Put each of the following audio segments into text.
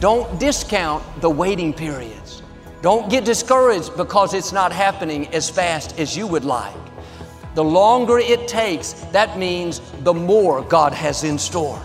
Don't discount the waiting periods. Don't get discouraged because it's not happening as fast as you would like. The longer it takes, that means the more God has in store.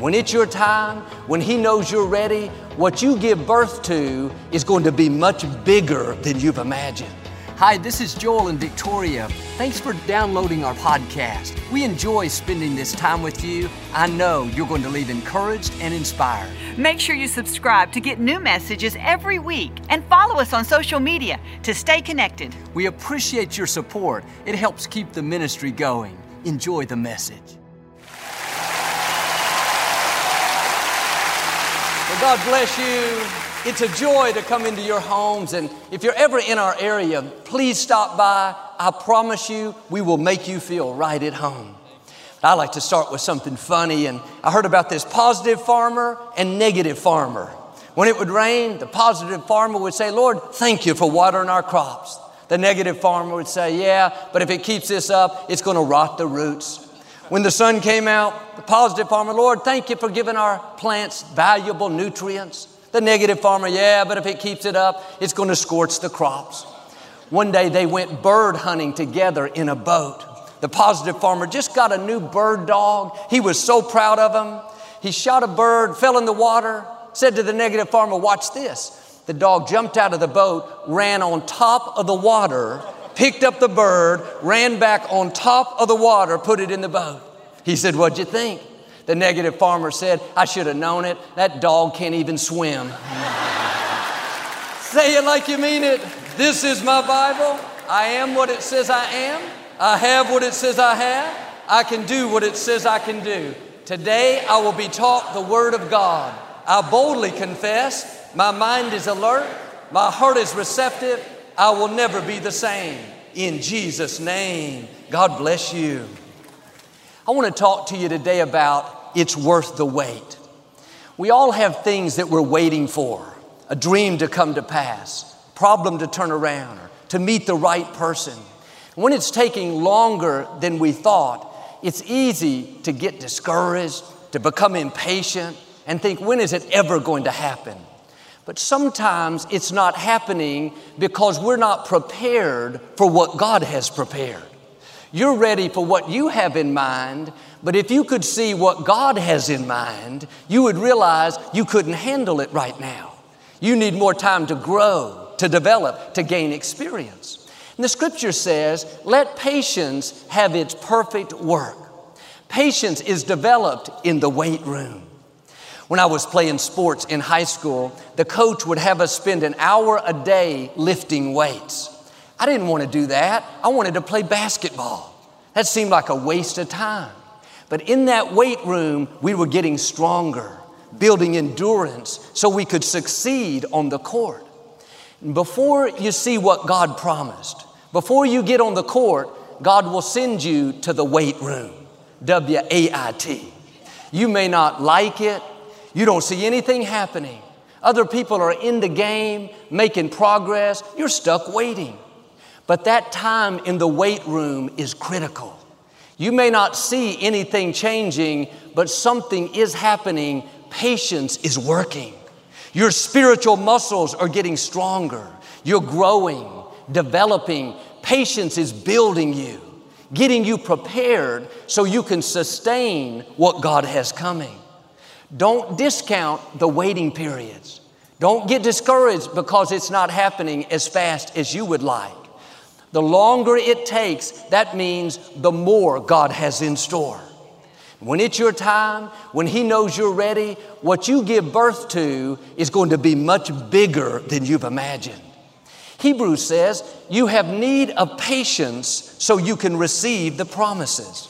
When it's your time, when He knows you're ready, what you give birth to is going to be much bigger than you've imagined. Hi, this is Joel and Victoria. Thanks for downloading our podcast. We enjoy spending this time with you. I know you're going to leave encouraged and inspired. Make sure you subscribe to get new messages every week and follow us on social media to stay connected. We appreciate your support, it helps keep the ministry going. Enjoy the message. Well, God bless you. It's a joy to come into your homes. And if you're ever in our area, please stop by. I promise you, we will make you feel right at home. I like to start with something funny. And I heard about this positive farmer and negative farmer. When it would rain, the positive farmer would say, Lord, thank you for watering our crops. The negative farmer would say, Yeah, but if it keeps this up, it's going to rot the roots. When the sun came out, the positive farmer, Lord, thank you for giving our plants valuable nutrients. The negative farmer, yeah, but if it keeps it up, it's going to scorch the crops. One day they went bird hunting together in a boat. The positive farmer just got a new bird dog. He was so proud of him. He shot a bird, fell in the water, said to the negative farmer, Watch this. The dog jumped out of the boat, ran on top of the water, picked up the bird, ran back on top of the water, put it in the boat. He said, What'd you think? The negative farmer said, I should have known it. That dog can't even swim. Say it like you mean it. This is my Bible. I am what it says I am. I have what it says I have. I can do what it says I can do. Today I will be taught the Word of God. I boldly confess, my mind is alert, my heart is receptive. I will never be the same. In Jesus' name, God bless you. I want to talk to you today about it's worth the wait. We all have things that we're waiting for a dream to come to pass, problem to turn around, or to meet the right person. When it's taking longer than we thought, it's easy to get discouraged, to become impatient, and think, when is it ever going to happen? But sometimes it's not happening because we're not prepared for what God has prepared. You're ready for what you have in mind, but if you could see what God has in mind, you would realize you couldn't handle it right now. You need more time to grow, to develop, to gain experience. And the scripture says, let patience have its perfect work. Patience is developed in the weight room. When I was playing sports in high school, the coach would have us spend an hour a day lifting weights. I didn't want to do that. I wanted to play basketball. That seemed like a waste of time. But in that weight room, we were getting stronger, building endurance so we could succeed on the court. Before you see what God promised, before you get on the court, God will send you to the weight room, W A I T. You may not like it, you don't see anything happening. Other people are in the game, making progress, you're stuck waiting. But that time in the weight room is critical. You may not see anything changing, but something is happening. Patience is working. Your spiritual muscles are getting stronger. You're growing, developing. Patience is building you, getting you prepared so you can sustain what God has coming. Don't discount the waiting periods. Don't get discouraged because it's not happening as fast as you would like. The longer it takes, that means the more God has in store. When it's your time, when He knows you're ready, what you give birth to is going to be much bigger than you've imagined. Hebrews says, You have need of patience so you can receive the promises.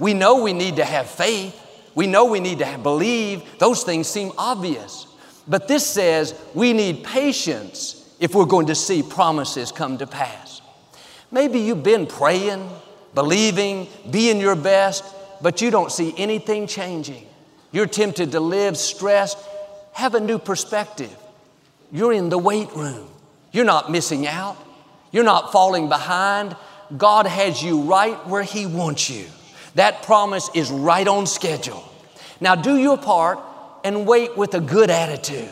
We know we need to have faith. We know we need to have, believe. Those things seem obvious. But this says we need patience if we're going to see promises come to pass. Maybe you've been praying, believing, being your best, but you don't see anything changing. You're tempted to live stressed. Have a new perspective. You're in the weight room. You're not missing out. You're not falling behind. God has you right where He wants you. That promise is right on schedule. Now, do your part, and wait with a good attitude,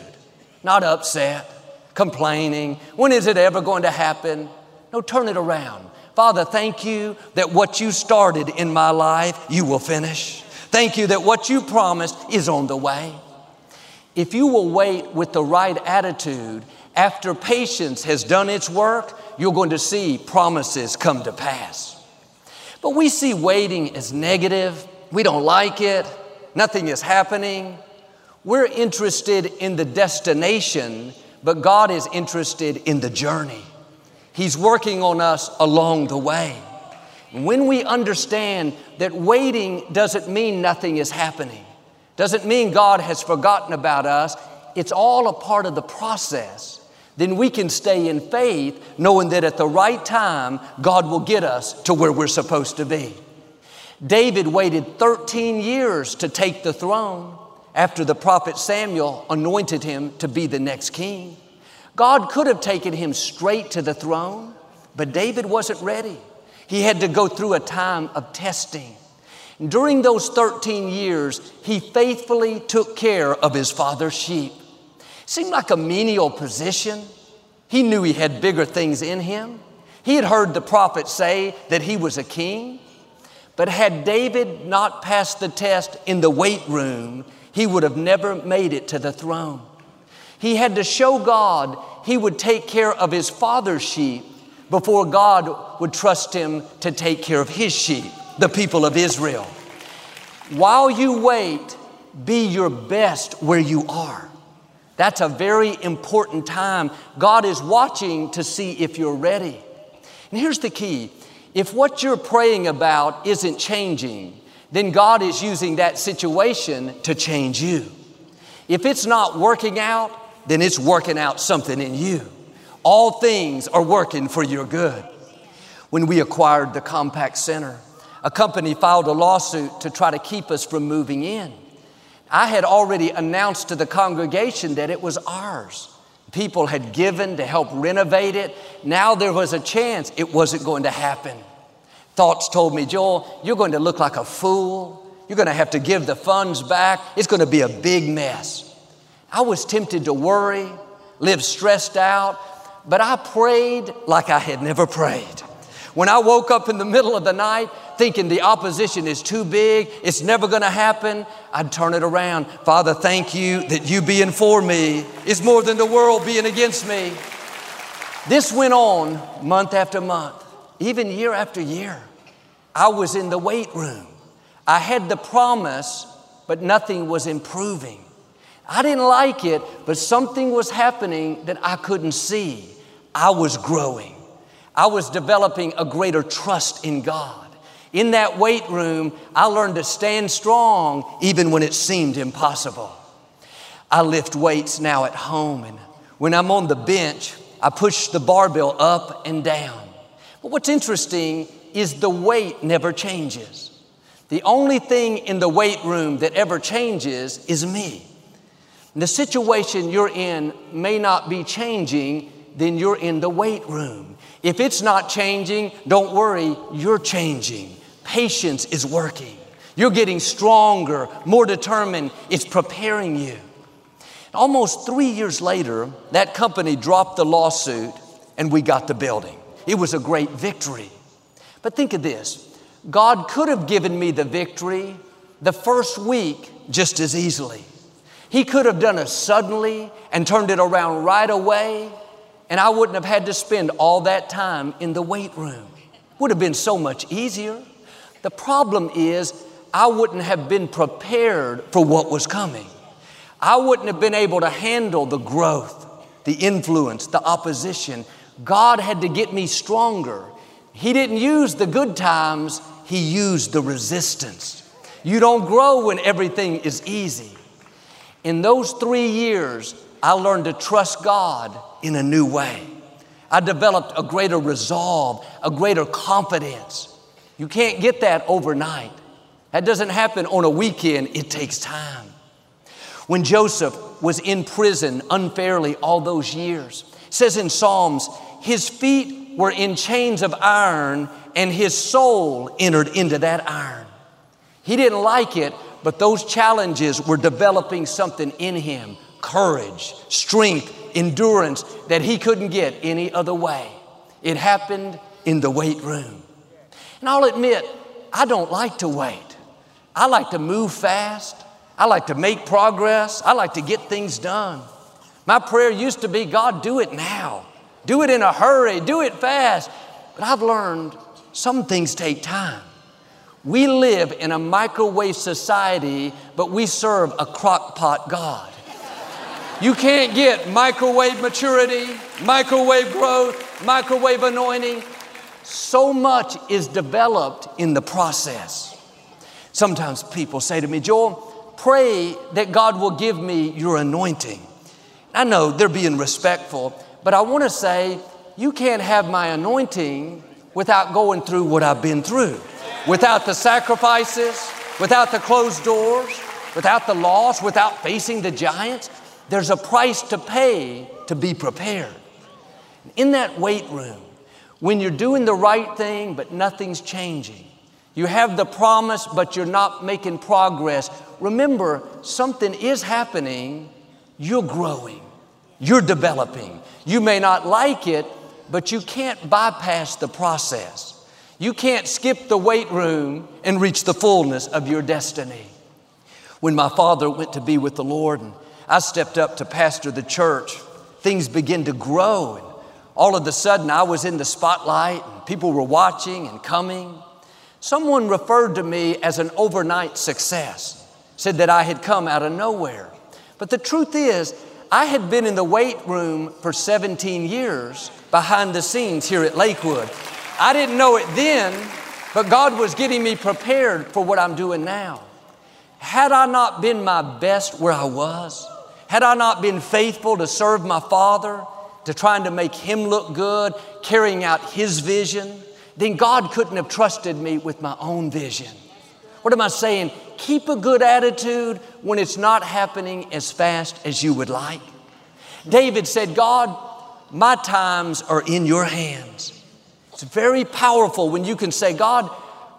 not upset, complaining. When is it ever going to happen? No, turn it around. Father, thank you that what you started in my life, you will finish. Thank you that what you promised is on the way. If you will wait with the right attitude, after patience has done its work, you're going to see promises come to pass. But we see waiting as negative. We don't like it. Nothing is happening. We're interested in the destination, but God is interested in the journey. He's working on us along the way. When we understand that waiting doesn't mean nothing is happening, doesn't mean God has forgotten about us, it's all a part of the process then we can stay in faith knowing that at the right time, God will get us to where we're supposed to be. David waited 13 years to take the throne after the prophet Samuel anointed him to be the next king. God could have taken him straight to the throne, but David wasn't ready. He had to go through a time of testing. During those 13 years, he faithfully took care of his father's sheep. Seemed like a menial position. He knew he had bigger things in him. He had heard the prophet say that he was a king. But had David not passed the test in the weight room, he would have never made it to the throne. He had to show God he would take care of his father's sheep before God would trust him to take care of his sheep, the people of Israel. While you wait, be your best where you are. That's a very important time. God is watching to see if you're ready. And here's the key if what you're praying about isn't changing, then God is using that situation to change you. If it's not working out, then it's working out something in you. All things are working for your good. When we acquired the Compaq Center, a company filed a lawsuit to try to keep us from moving in. I had already announced to the congregation that it was ours. People had given to help renovate it. Now there was a chance it wasn't going to happen. Thoughts told me, Joel, you're going to look like a fool. You're going to have to give the funds back. It's going to be a big mess. I was tempted to worry, live stressed out, but I prayed like I had never prayed. When I woke up in the middle of the night, thinking the opposition is too big, it's never gonna happen, I'd turn it around. Father, thank you that you being for me is more than the world being against me. This went on month after month, even year after year. I was in the weight room. I had the promise, but nothing was improving. I didn't like it, but something was happening that I couldn't see. I was growing. I was developing a greater trust in God. In that weight room, I learned to stand strong even when it seemed impossible. I lift weights now at home, and when I'm on the bench, I push the barbell up and down. But what's interesting is the weight never changes. The only thing in the weight room that ever changes is me. The situation you're in may not be changing, then you're in the weight room. If it's not changing, don't worry, you're changing. Patience is working. You're getting stronger, more determined. It's preparing you. Almost three years later, that company dropped the lawsuit and we got the building. It was a great victory. But think of this God could have given me the victory the first week just as easily. He could have done it suddenly and turned it around right away, and I wouldn't have had to spend all that time in the weight room. Would have been so much easier. The problem is, I wouldn't have been prepared for what was coming. I wouldn't have been able to handle the growth, the influence, the opposition. God had to get me stronger. He didn't use the good times, He used the resistance. You don't grow when everything is easy. In those three years, I learned to trust God in a new way. I developed a greater resolve, a greater confidence. You can't get that overnight. That doesn't happen on a weekend, it takes time. When Joseph was in prison unfairly all those years, says in Psalms, his feet were in chains of iron and his soul entered into that iron. He didn't like it, but those challenges were developing something in him courage, strength, endurance that he couldn't get any other way. It happened in the weight room. And I'll admit, I don't like to wait. I like to move fast. I like to make progress. I like to get things done. My prayer used to be God, do it now. Do it in a hurry. Do it fast. But I've learned some things take time. We live in a microwave society, but we serve a crock pot God. You can't get microwave maturity, microwave growth, microwave anointing. So much is developed in the process. Sometimes people say to me, Joel, pray that God will give me your anointing. I know they're being respectful, but I want to say, you can't have my anointing without going through what I've been through, without the sacrifices, without the closed doors, without the loss, without facing the giants. There's a price to pay to be prepared. In that weight room, when you're doing the right thing but nothing's changing, you have the promise but you're not making progress, remember something is happening, you're growing, you're developing. You may not like it, but you can't bypass the process. You can't skip the weight room and reach the fullness of your destiny. When my father went to be with the Lord and I stepped up to pastor the church, things began to grow. And all of a sudden, I was in the spotlight and people were watching and coming. Someone referred to me as an overnight success, said that I had come out of nowhere. But the truth is, I had been in the weight room for 17 years behind the scenes here at Lakewood. I didn't know it then, but God was getting me prepared for what I'm doing now. Had I not been my best where I was, had I not been faithful to serve my Father, to trying to make Him look good, carrying out His vision, then God couldn't have trusted me with my own vision. What am I saying? Keep a good attitude when it's not happening as fast as you would like. David said, God, my times are in your hands. It's very powerful when you can say, God,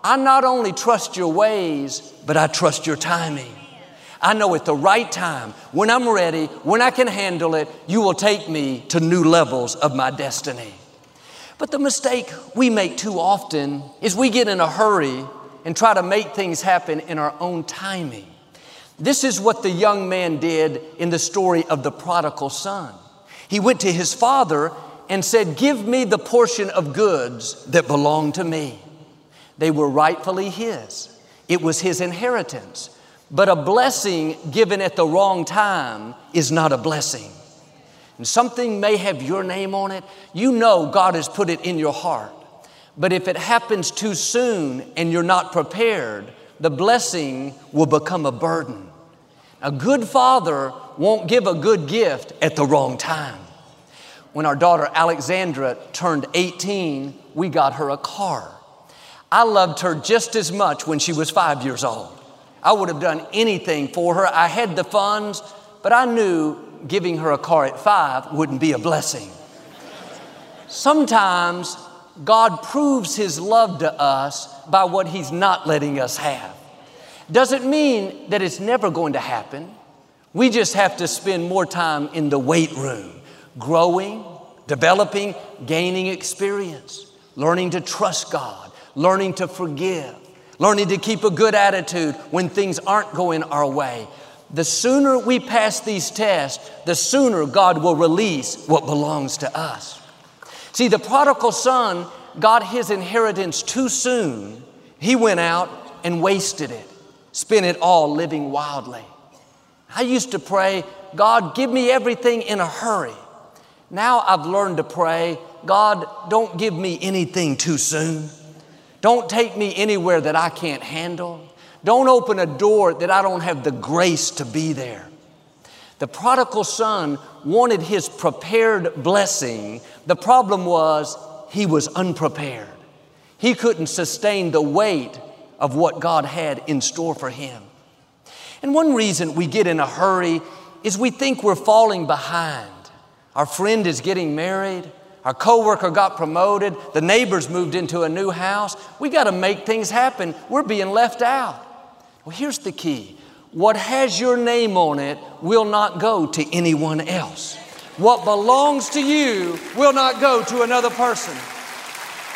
I not only trust your ways, but I trust your timing. I know at the right time, when I'm ready, when I can handle it, you will take me to new levels of my destiny. But the mistake we make too often is we get in a hurry and try to make things happen in our own timing. This is what the young man did in the story of the prodigal son. He went to his father and said, Give me the portion of goods that belong to me. They were rightfully his, it was his inheritance. But a blessing given at the wrong time is not a blessing. And something may have your name on it. You know God has put it in your heart. But if it happens too soon and you're not prepared, the blessing will become a burden. A good father won't give a good gift at the wrong time. When our daughter Alexandra turned 18, we got her a car. I loved her just as much when she was five years old. I would have done anything for her. I had the funds, but I knew giving her a car at five wouldn't be a blessing. Sometimes God proves His love to us by what He's not letting us have. Doesn't mean that it's never going to happen. We just have to spend more time in the weight room, growing, developing, gaining experience, learning to trust God, learning to forgive, learning to keep a good attitude when things aren't going our way. The sooner we pass these tests, the sooner God will release what belongs to us. See, the prodigal son got his inheritance too soon. He went out and wasted it, spent it all living wildly. I used to pray, God, give me everything in a hurry. Now I've learned to pray, God, don't give me anything too soon. Don't take me anywhere that I can't handle. Don't open a door that I don't have the grace to be there. The prodigal son wanted his prepared blessing. The problem was he was unprepared. He couldn't sustain the weight of what God had in store for him. And one reason we get in a hurry is we think we're falling behind. Our friend is getting married, our coworker got promoted, the neighbors moved into a new house. We got to make things happen. We're being left out. Well, here's the key what has your name on it will not go to anyone else. What belongs to you will not go to another person.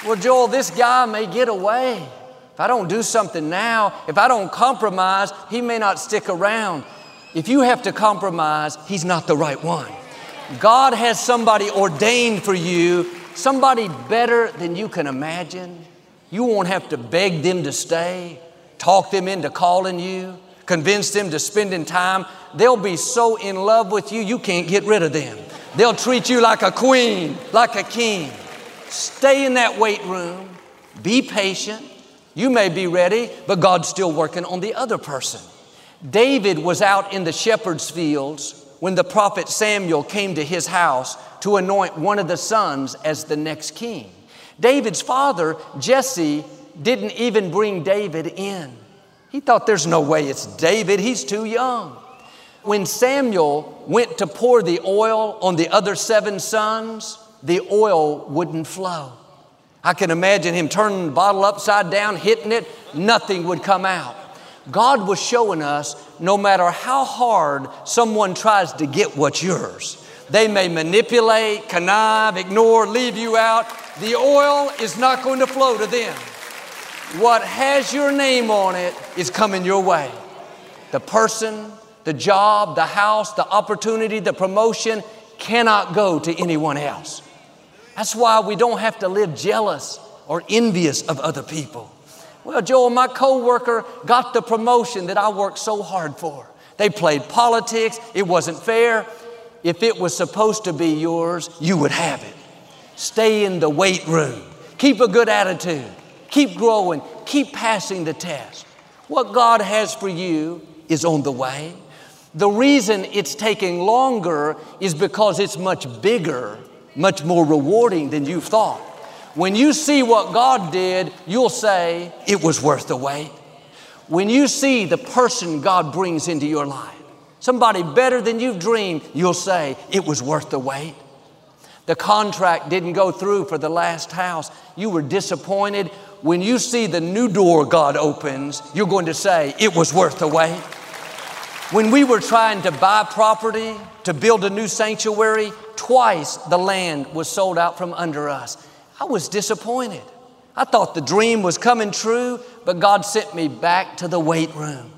Well, Joel, this guy may get away. If I don't do something now, if I don't compromise, he may not stick around. If you have to compromise, he's not the right one. God has somebody ordained for you, somebody better than you can imagine. You won't have to beg them to stay, talk them into calling you, convince them to spending time. They'll be so in love with you, you can't get rid of them. They'll treat you like a queen, like a king. Stay in that weight room, be patient. You may be ready, but God's still working on the other person. David was out in the shepherd's fields when the prophet Samuel came to his house to anoint one of the sons as the next king. David's father, Jesse, didn't even bring David in. He thought there's no way it's David, he's too young. When Samuel went to pour the oil on the other seven sons, the oil wouldn't flow. I can imagine him turning the bottle upside down, hitting it, nothing would come out. God was showing us no matter how hard someone tries to get what's yours, they may manipulate, connive, ignore, leave you out. The oil is not going to flow to them. What has your name on it is coming your way. The person, the job, the house, the opportunity, the promotion cannot go to anyone else. That's why we don't have to live jealous or envious of other people. Well, Joel, my coworker got the promotion that I worked so hard for. They played politics, it wasn't fair. If it was supposed to be yours, you would have it. Stay in the weight room. Keep a good attitude. Keep growing. Keep passing the test. What God has for you is on the way. The reason it's taking longer is because it's much bigger, much more rewarding than you thought. When you see what God did, you'll say, it was worth the wait. When you see the person God brings into your life, somebody better than you've dreamed, you'll say, it was worth the wait. The contract didn't go through for the last house. You were disappointed. When you see the new door God opens, you're going to say, it was worth the wait. When we were trying to buy property to build a new sanctuary, twice the land was sold out from under us. I was disappointed. I thought the dream was coming true, but God sent me back to the weight room.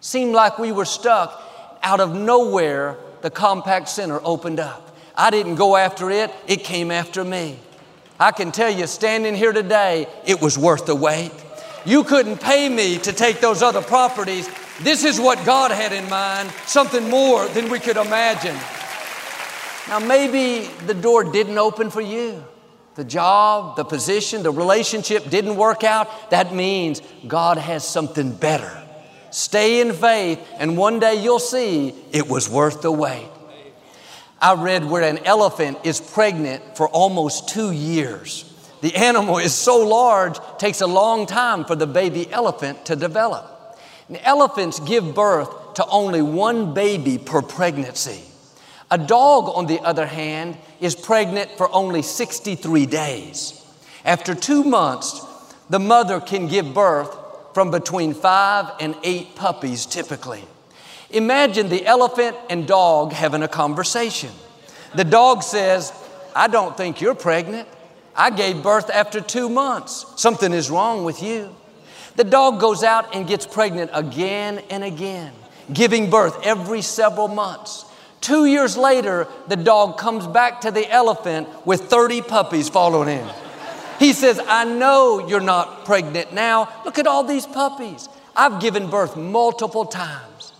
Seemed like we were stuck. Out of nowhere, the Compaq Center opened up. I didn't go after it, it came after me. I can tell you, standing here today, it was worth the wait. You couldn't pay me to take those other properties. This is what God had in mind, something more than we could imagine. Now, maybe the door didn't open for you the job, the position, the relationship didn't work out, that means God has something better. Stay in faith, and one day you'll see it was worth the wait. I read where an elephant is pregnant for almost two years. The animal is so large, takes a long time for the baby elephant to develop. And elephants give birth to only one baby per pregnancy. A dog, on the other hand, is pregnant for only 63 days. After two months, the mother can give birth from between five and eight puppies typically. Imagine the elephant and dog having a conversation. The dog says, I don't think you're pregnant. I gave birth after two months. Something is wrong with you. The dog goes out and gets pregnant again and again, giving birth every several months. Two years later, the dog comes back to the elephant with 30 puppies following him. He says, I know you're not pregnant now. Look at all these puppies. I've given birth multiple times.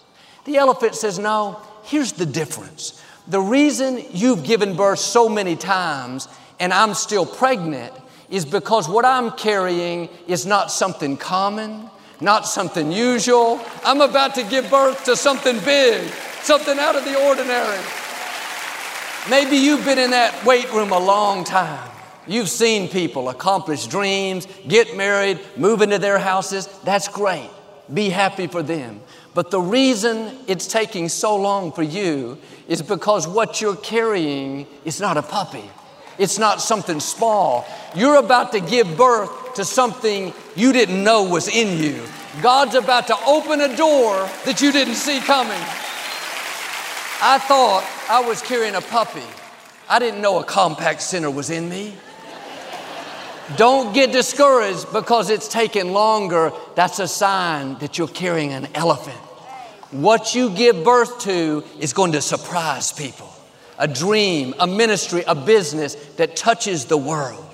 The elephant says, No, here's the difference. The reason you've given birth so many times and I'm still pregnant is because what I'm carrying is not something common, not something usual. I'm about to give birth to something big something out of the ordinary. Maybe you've been in that weight room a long time. You've seen people accomplish dreams, get married, move into their houses. That's great. Be happy for them. But the reason it's taking so long for you is because what you're carrying is not a puppy. It's not something small. You're about to give birth to something you didn't know was in you. God's about to open a door that you didn't see coming. I thought I was carrying a puppy. I didn't know a Compaq Center was in me. Don't get discouraged because it's taking longer. That's a sign that you're carrying an elephant. What you give birth to is going to surprise people. A dream, a ministry, a business that touches the world.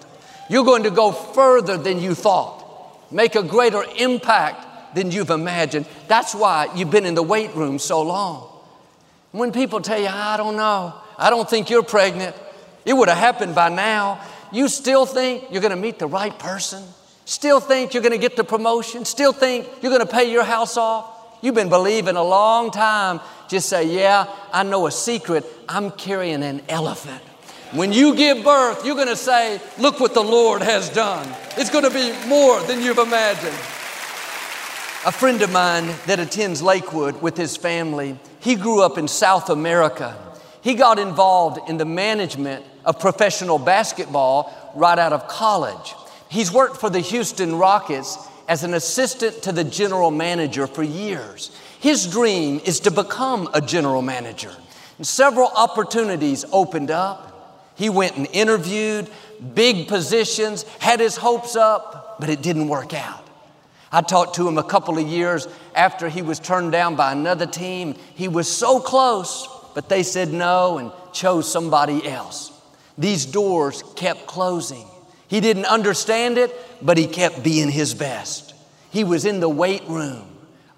You're going to go further than you thought, make a greater impact than you've imagined. That's why you've been in the weight room so long. When people tell you, I don't know, I don't think you're pregnant, it would have happened by now. You still think you're going to meet the right person? Still think you're going to get the promotion? Still think you're going to pay your house off? You've been believing a long time. Just say, Yeah, I know a secret. I'm carrying an elephant. When you give birth, you're going to say, Look what the Lord has done. It's going to be more than you've imagined. A friend of mine that attends Lakewood with his family, he grew up in South America. He got involved in the management of professional basketball right out of college. He's worked for the Houston Rockets as an assistant to the general manager for years. His dream is to become a general manager. And several opportunities opened up. He went and interviewed big positions, had his hopes up, but it didn't work out. I talked to him a couple of years after he was turned down by another team. He was so close, but they said no and chose somebody else. These doors kept closing. He didn't understand it, but he kept being his best. He was in the weight room.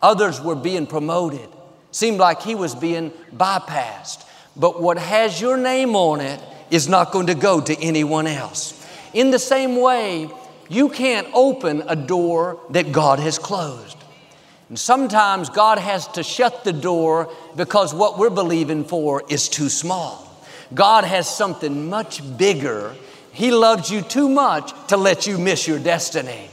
Others were being promoted. Seemed like he was being bypassed. But what has your name on it is not going to go to anyone else. In the same way, you can't open a door that God has closed. And sometimes God has to shut the door because what we're believing for is too small. God has something much bigger. He loves you too much to let you miss your destiny.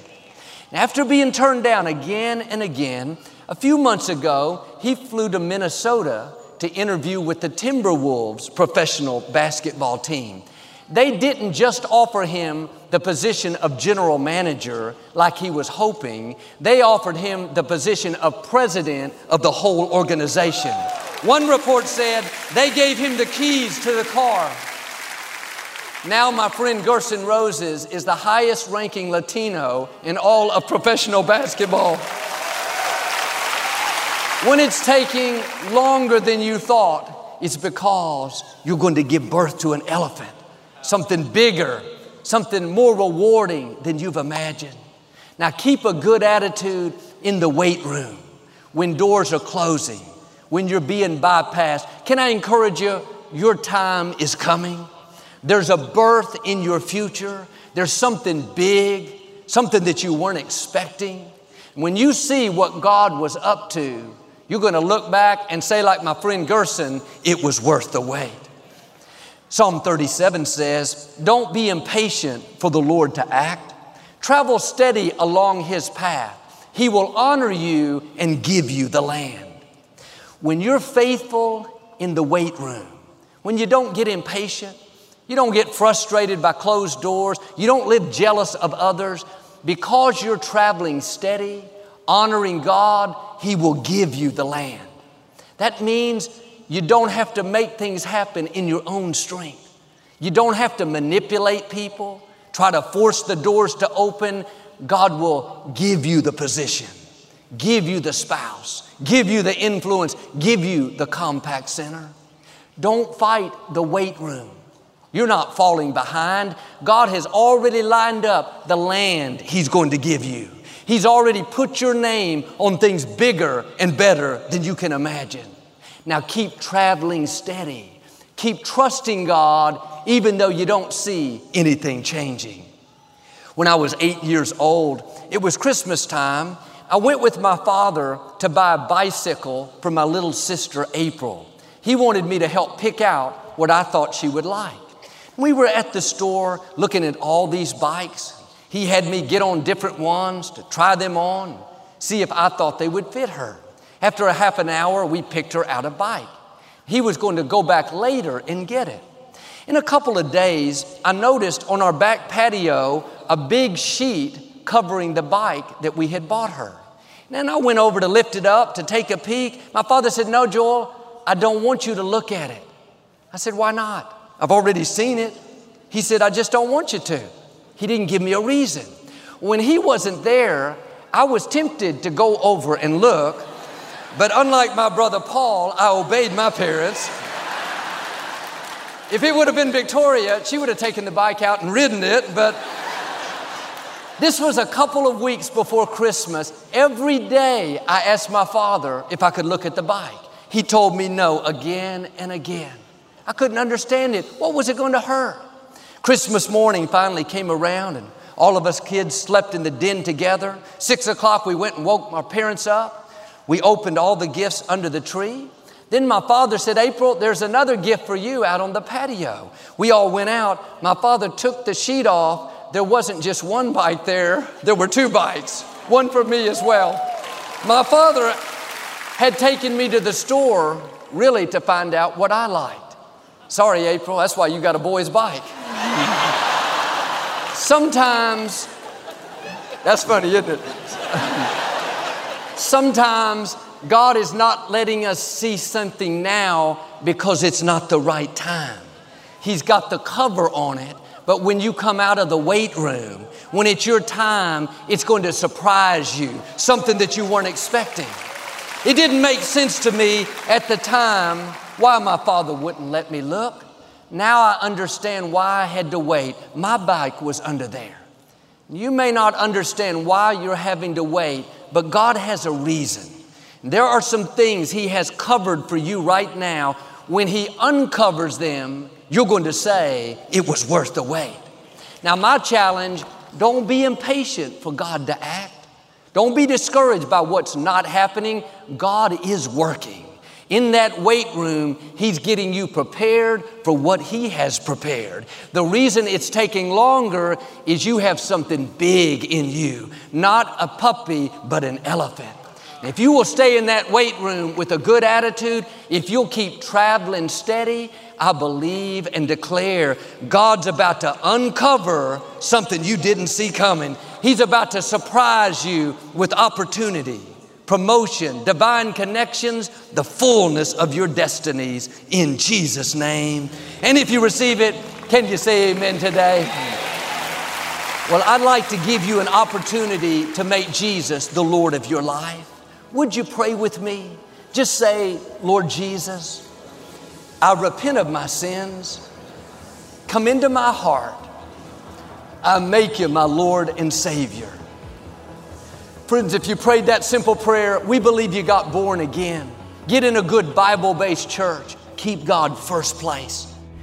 After being turned down again and again, a few months ago, he flew to Minnesota to interview with the Timberwolves professional basketball team. They didn't just offer him the position of general manager like he was hoping, they offered him the position of president of the whole organization. One report said they gave him the keys to the car. Now, my friend Gersson Rosas is the highest ranking Latino in all of professional basketball. When it's taking longer than you thought, it's because you're going to give birth to an elephant, something bigger, something more rewarding than you've imagined. Now, keep a good attitude in the weight room when doors are closing when you're being bypassed. Can I encourage you? Your time is coming. There's a birth in your future. There's something big, something that you weren't expecting. When you see what God was up to, you're going to look back and say, like my friend Gersson, it was worth the wait. Psalm 37 says, Don't be impatient for the Lord to act. Travel steady along his path. He will honor you and give you the land. When you're faithful in the weight room, when you don't get impatient, you don't get frustrated by closed doors, you don't live jealous of others, because you're traveling steady, honoring God, He will give you the land. That means you don't have to make things happen in your own strength. You don't have to manipulate people, try to force the doors to open. God will give you the position, give you the spouse, give you the influence, give you the Compaq Center. Don't fight the weight room. You're not falling behind. God has already lined up the land He's going to give you. He's already put your name on things bigger and better than you can imagine. Now keep traveling steady. Keep trusting God even though you don't see anything changing. When I was eight years old, it was Christmas time I went with my father to buy a bicycle for my little sister April. He wanted me to help pick out what I thought she would like. We were at the store looking at all these bikes. He had me get on different ones to try them on, see if I thought they would fit her. After a half an hour, we picked her out a bike. He was going to go back later and get it. In a couple of days, I noticed on our back patio a big sheet covering the bike that we had bought her. And I went over to lift it up to take a peek. My father said, No, Joel, I don't want you to look at it. I said, Why not? I've already seen it. He said, I just don't want you to. He didn't give me a reason. When he wasn't there, I was tempted to go over and look, but unlike my brother Paul, I obeyed my parents. If it would have been Victoria, she would have taken the bike out and ridden it, but this was a couple of weeks before Christmas. Every day I asked my father if I could look at the bike. He told me no again and again. I couldn't understand it. What was it going to hurt? Christmas morning finally came around and all of us kids slept in the den together. Six o'clock, we went and woke my parents up. We opened all the gifts under the tree. Then my father said, April, there's another gift for you out on the patio. We all went out. My father took the sheet off. There wasn't just one bite there, there were two bites, one for me as well. My father had taken me to the store really to find out what I liked. Sorry, April, that's why you got a boy's bike. Sometimes, that's funny, isn't it? Sometimes God is not letting us see something now because it's not the right time. He's got the cover on it, but when you come out of the weight room, when it's your time, it's going to surprise you, something that you weren't expecting. It didn't make sense to me at the time why my father wouldn't let me look. Now I understand why I had to wait. My bike was under there. You may not understand why you're having to wait, but God has a reason. There are some things He has covered for you right now. When He uncovers them, you're going to say, It was worth the wait. Now, my challenge don't be impatient for God to act. Don't be discouraged by what's not happening. God is working. In that weight room, He's getting you prepared for what He has prepared. The reason it's taking longer is you have something big in you, not a puppy, but an elephant. If you will stay in that weight room with a good attitude, if you'll keep traveling steady, I believe and declare God's about to uncover something you didn't see coming. He's about to surprise you with opportunity promotion, divine connections, the fullness of your destinies in Jesus' name. And if you receive it, can you say amen today? Well, I'd like to give you an opportunity to make Jesus the Lord of your life. Would you pray with me? Just say, Lord Jesus, I repent of my sins. Come into my heart. I make you my Lord and Savior. Friends, if you prayed that simple prayer, we believe you got born again. Get in a good Bible based church. Keep God first place.